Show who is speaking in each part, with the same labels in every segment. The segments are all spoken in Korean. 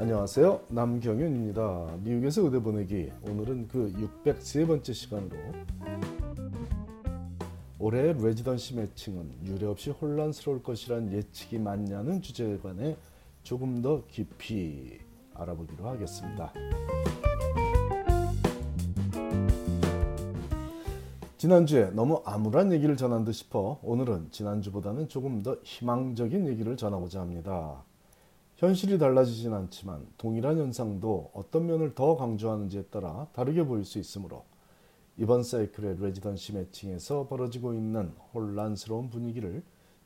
Speaker 1: 안녕하세요. 남경윤입니다. 미국에서 의대 보내기. 오늘은 그 603번째 시간으로 올해 레지던시 매칭은 유례없이 혼란스러울 것이란 예측이 맞냐는 주제에 관해 조금 더 깊이 알아보기로 하겠습니다. 지난주에 너무 암울한 얘기를 전한 듯 싶어 오늘은 지난주보다는 조금 더 희망적인 얘기를 전하고자 합니다. 현실이 달라지진 않지만 동일한 현상도 어떤 면을 더 강조하는지에 따라 다르게 보일 수 있으므로 이번 사이클의 레지던시 매칭에서 벌어지고 있는 혼란스러운 분위기를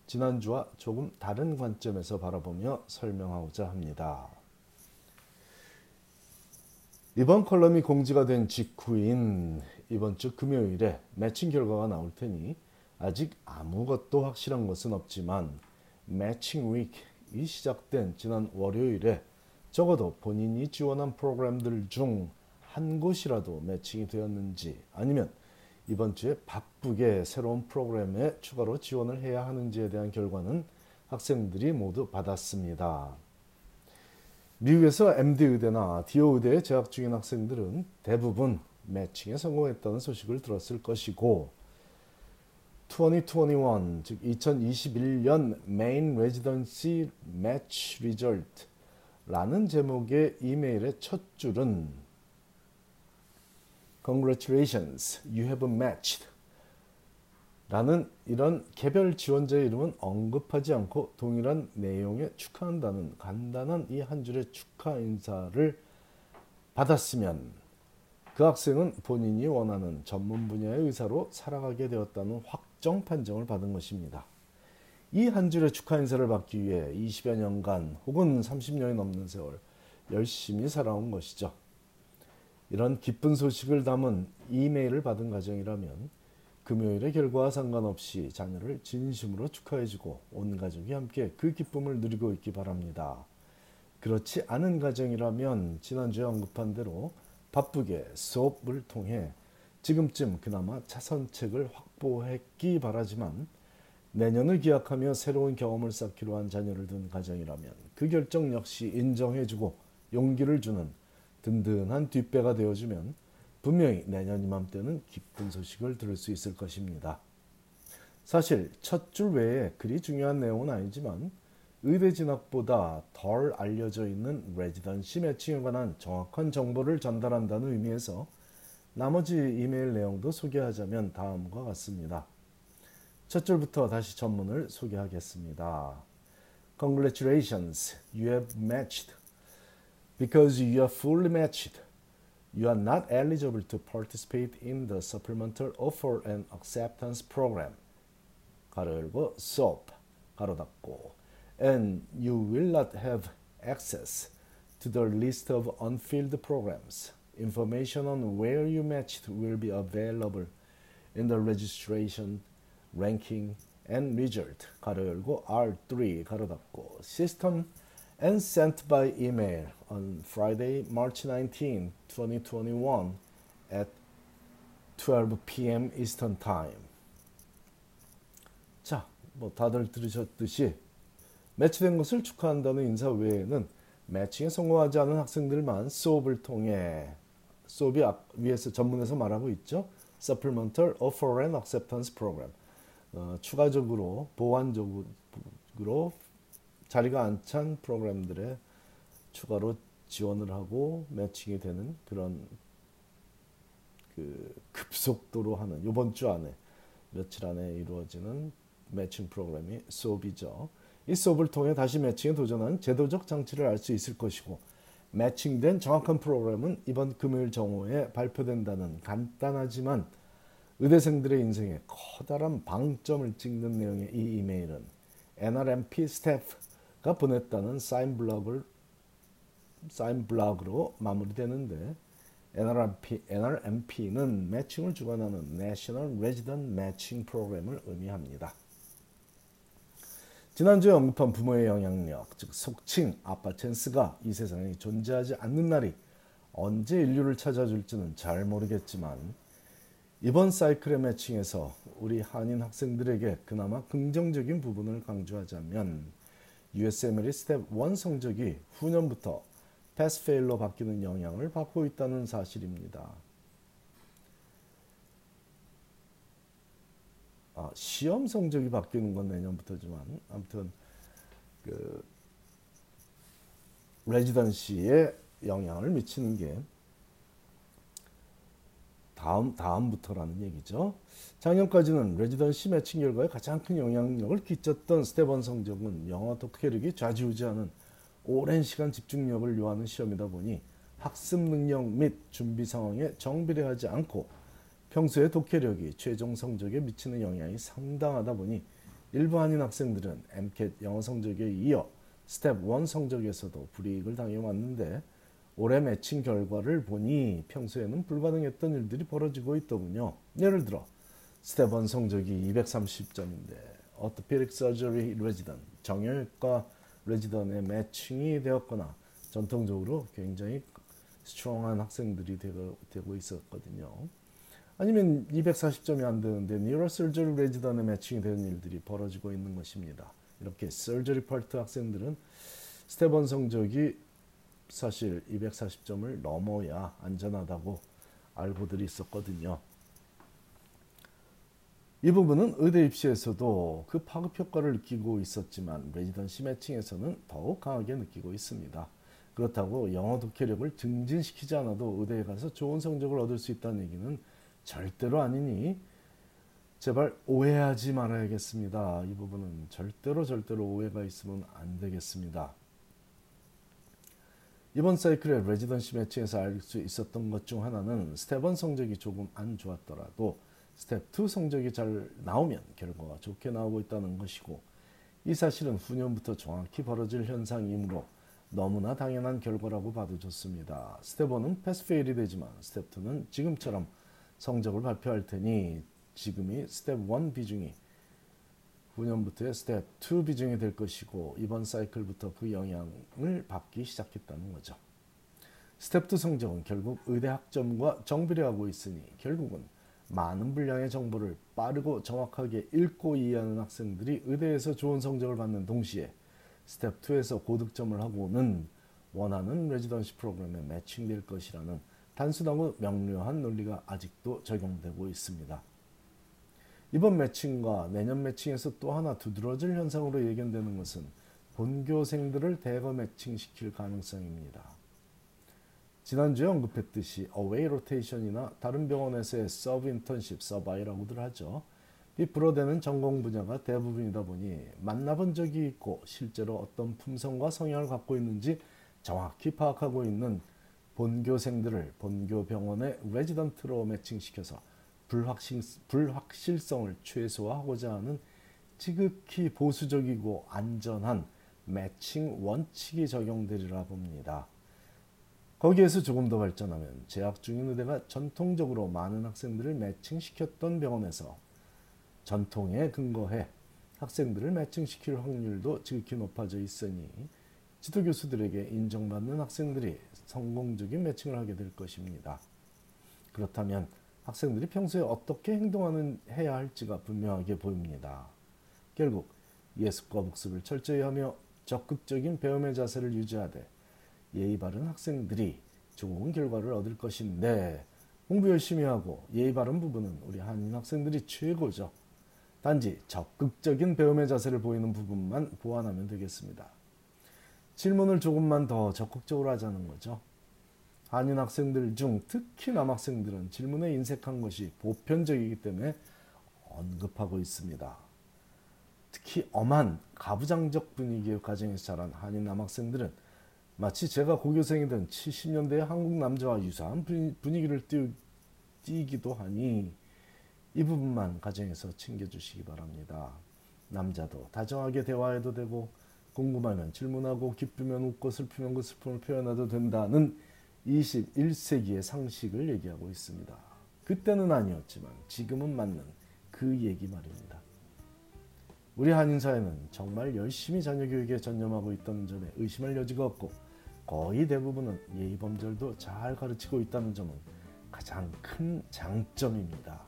Speaker 1: 지난주와 조금 다른 관점에서 바라보며 설명하고자 합니다. 이번 컬럼이 공지가 된 직후인 이번 주 금요일에 매칭 결과가 나올 테니 아직 아무것도 확실한 것은 없지만 매칭 위크 이 시작된 지난 월요일에 적어도 본인이 지원한 프로그램들 중 한 곳이라도 매칭이 되었는지 아니면 이번 주에 바쁘게 새로운 프로그램에 추가로 지원을 해야 하는지에 대한 결과는 학생들이 모두 받았습니다. 미국에서 MD 의대나 DO 의대에 재학 중인 학생들은 대부분 매칭에 성공했다는 소식을 들었을 것이고 2021, 즉 2021년 Main Residency Match Result라는 제목의 이메일의 첫 줄은 Congratulations, you have matched 라는 이런 개별 지원자의 이름은 언급하지 않고 동일한 내용의 축하한다는 간단한 이 한 줄의 축하 인사를 받았으면 그 학생은 본인이 원하는 전문 분야의 의사로 살아가게 되었다는 확정 판정을 받은 것입니다. 이 한 줄의 축하 인사를 받기 위해 20여 년간 혹은 30년이 넘는 세월 열심히 살아온 것이죠. 이런 기쁜 소식을 담은 이메일을 받은 가정이라면 금요일의 결과와 상관없이 자녀를 진심으로 축하해주고 온 가족이 함께 그 기쁨을 누리고 있기 바랍니다. 그렇지 않은 가정이라면 지난주에 언급한 대로 바쁘게 수업을 통해 지금쯤 그나마 차선책을 확보했기 바라지만 내년을 기약하며 새로운 경험을 쌓기로 한 자녀를 둔 가정이라면 그 결정 역시 인정해주고 용기를 주는 든든한 뒷배가 되어주면 분명히 내년 이맘때는 기쁜 소식을 들을 수 있을 것입니다. 사실 첫 줄 외에 그리 중요한 내용은 아니지만 의대 진학보다 덜 알려져 있는 레지던시 매칭에 관한 정확한 정보를 전달한다는 의미에서 나머지 이메일 내용도 소개하자면 다음과 같습니다. 첫 줄부터 다시 전문을 소개하겠습니다. Congratulations, you have matched. Because you are fully matched, you are not eligible to participate in the Supplemental Offer and Acceptance Program. 가로 열고 SOP, 가로 닫고 and you will not have access to the list of unfilled programs. Information on where you matched will be available in the registration, ranking, and result 가로 열고 R3 가로 닫고 system and sent by email on Friday, March 19, 2021 at 12 p.m. Eastern Time. 자, 뭐 다들 들으셨듯이 매치된 것을 축하한다는 인사 외에는 매칭에 성공하지 않은 학생들만 수업을 통해 수업이 위에서 전문에서 말하고 있죠. Supplemental Offer and Acceptance Program. 어, 추가적으로 보완적으로 자리가 안 찬 프로그램들에 추가로 지원을 하고 매칭이 되는 그런 그 급속도로 하는 이번 주 안에 며칠 안에 이루어지는 매칭 프로그램이 수업이죠. 이 수업을 통해 다시 매칭에 도전하는 제도적 장치를 알 수 있을 것이고 매칭된 정확한 프로그램은 이번 금요일 정오에 발표된다는 간단하지만 의대생들의 인생에 커다란 방점을 찍는 내용의 이 이메일은 NRMP 스태프가 보냈다는 사인 블럭을 사인 블럭으로 마무리되는데 NRMP, NRMP는 매칭을 주관하는 National Resident Matching 프로그램을 의미합니다. 지난주에 언급한 부모의 영향력, 즉 속칭 아빠 찬스가 이 세상에 존재하지 않는 날이 언제 인류를 찾아줄지는 잘 모르겠지만 이번 사이클의 매칭에서 우리 한인 학생들에게 그나마 긍정적인 부분을 강조하자면 USMLE Step 1 성적이 후년부터 pass fail로 바뀌는 영향을 받고 있다는 사실입니다. 아, 시험 성적이 바뀌는 건 내년부터지만 아무튼 그 residency에 영향을 미치는 게 다음 다음부터라는 얘기죠. 작년까지는 residency matching 결과에 가장 큰 영향력을 끼쳤던 스테번 성적은 영어 독해력이 좌지우지하는 오랜 시간 집중력을 요하는 시험이다 보니 학습 능력 및 준비 상황에 정비례하지 않고 평소의 독해력이 최종 성적에 미치는 영향이 상당하다 보니 일부 한인 학생들은 MCAT 영어 성적에 이어 스텝 1 성적에서도 불이익을 당해왔는데 올해 매칭 결과를 보니 평소에는 불가능했던 일들이 벌어지고 있더군요. 예를 들어 스텝 1 성적이 230점인데 orthopedic surgery residency 정형외과 residency에 matching이 되었거나 전통적으로 굉장히 strong한 학생들이 되고 있었거든요. 아니면 240점이 안 되는데 neurosurgery residency에 matching이 되는 일들이 벌어지고 있는 것입니다. 이렇게 surgery 파트 학생들은 스테번 성적이 사실 240점을 넘어야 안전하다고 알고들이 있었거든요. 이 부분은 의대 입시에서도 그 파급 효과를 느끼고 있었지만 residency matching에서는 더욱 강하게 느끼고 있습니다. 그렇다고 영어 독해력을 증진시키지 않아도 의대에 가서 좋은 성적을 얻을 수 있다는 얘기는 절대로 아니니 제발 오해하지 말아야겠습니다. 이 부분은 절대로 절대로 오해가 있으면 안 되겠습니다. 이번 사이클의 residency match에서 알 수 있었던 것 중 하나는 스텝 1 성적이 조금 안 좋았더라도 스텝 2 성적이 잘 나오면 결과가 좋게 나오고 있다는 것이고 이 사실은 후년부터 정확히 벌어질 현상이므로 너무나 당연한 결과라고 봐도 좋습니다. 스텝 1은 pass/fail이 되지만 스텝 2는 지금처럼 성적을 발표할 테니 지금이 스텝 1 비중이 후년부터의 스텝 2 비중이 될 것이고 이번 사이클부터 그 영향을 받기 시작했다는 거죠. 스텝 2 성적은 결국 의대 학점과 정비례 하고 있으니 결국은 많은 분량의 정보를 빠르고 정확하게 읽고 이해하는 학생들이 의대에서 좋은 성적을 받는 동시에 스텝 2에서 고득점을 하고는 원하는 residency 프로그램에 matching될 것이라는 단순하고 명료한 논리가 아직도 적용되고 있습니다. 이번 matching과 내년 matching에서 또 하나 두드러질 현상으로 예견되는 것은 본교생들을 대거 matching시킬 가능성입니다. 지난주에 언급했듯이 away rotation이나 다른 병원에서의 sub internship, Sub-I라고들 하죠. 이 불허되는 전공 분야가 대부분이다 보니 만나본 적이 있고 실제로 어떤 품성과 성향을 갖고 있는지 정확히 파악하고 있는 본교생들을 본교 병원의 레지던트로 matching시켜서 불확실, 불확실성을 최소화하고자 하는 지극히 보수적이고 안전한 매칭 원칙이 적용되리라 봅니다. 거기에서 조금 더 발전하면 재학 중인 의대가 전통적으로 많은 학생들을 매칭시켰던 병원에서 전통에 근거해 학생들을 매칭시킬 확률도 지극히 높아져 있으니 지도 교수들에게 인정받는 학생들이 성공적인 매칭을 하게 될 것입니다. 그렇다면 학생들이 평소에 어떻게 행동하는 해야 할지가 분명하게 보입니다. 결국 예습과 복습을 철저히 하며 적극적인 배움의 자세를 유지하되 예의 바른 학생들이 좋은 결과를 얻을 것인데 공부 열심히 하고 예의 바른 부분은 우리 한인 학생들이 최고죠. 단지 적극적인 배움의 자세를 보이는 부분만 보완하면 되겠습니다. 질문을 조금만 더 적극적으로 하자는 거죠. 한인 학생들 중 특히 남학생들은 질문에 인색한 것이 보편적이기 때문에 언급하고 있습니다. 특히 엄한 가부장적 분위기의 가정에서 자란 한인 남학생들은 마치 제가 고교생이던 70년대의 한국 남자와 유사한 분위기를 띄, 기도 하니 이 부분만 가정에서 챙겨주시기 바랍니다. 남자도 다정하게 대화해도 되고 궁금하면 질문하고 기쁘면 웃고 슬프면 그 슬픔을 표현해도 된다는 21세기의 상식을 얘기하고 있습니다. 그때는 아니었지만 지금은 맞는 그 얘기 말입니다. 우리 한인 사회는 정말 열심히 자녀 교육에 전념하고 있다는 점에 의심할 여지가 없고 거의 대부분은 예의범절도 잘 가르치고 있다는 점은 가장 큰 장점입니다.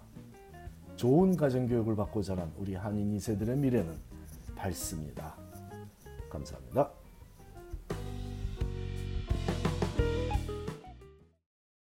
Speaker 1: 좋은 가정교육을 받고 자란 우리 한인 2세들의 미래는 밝습니다. 감사합니다.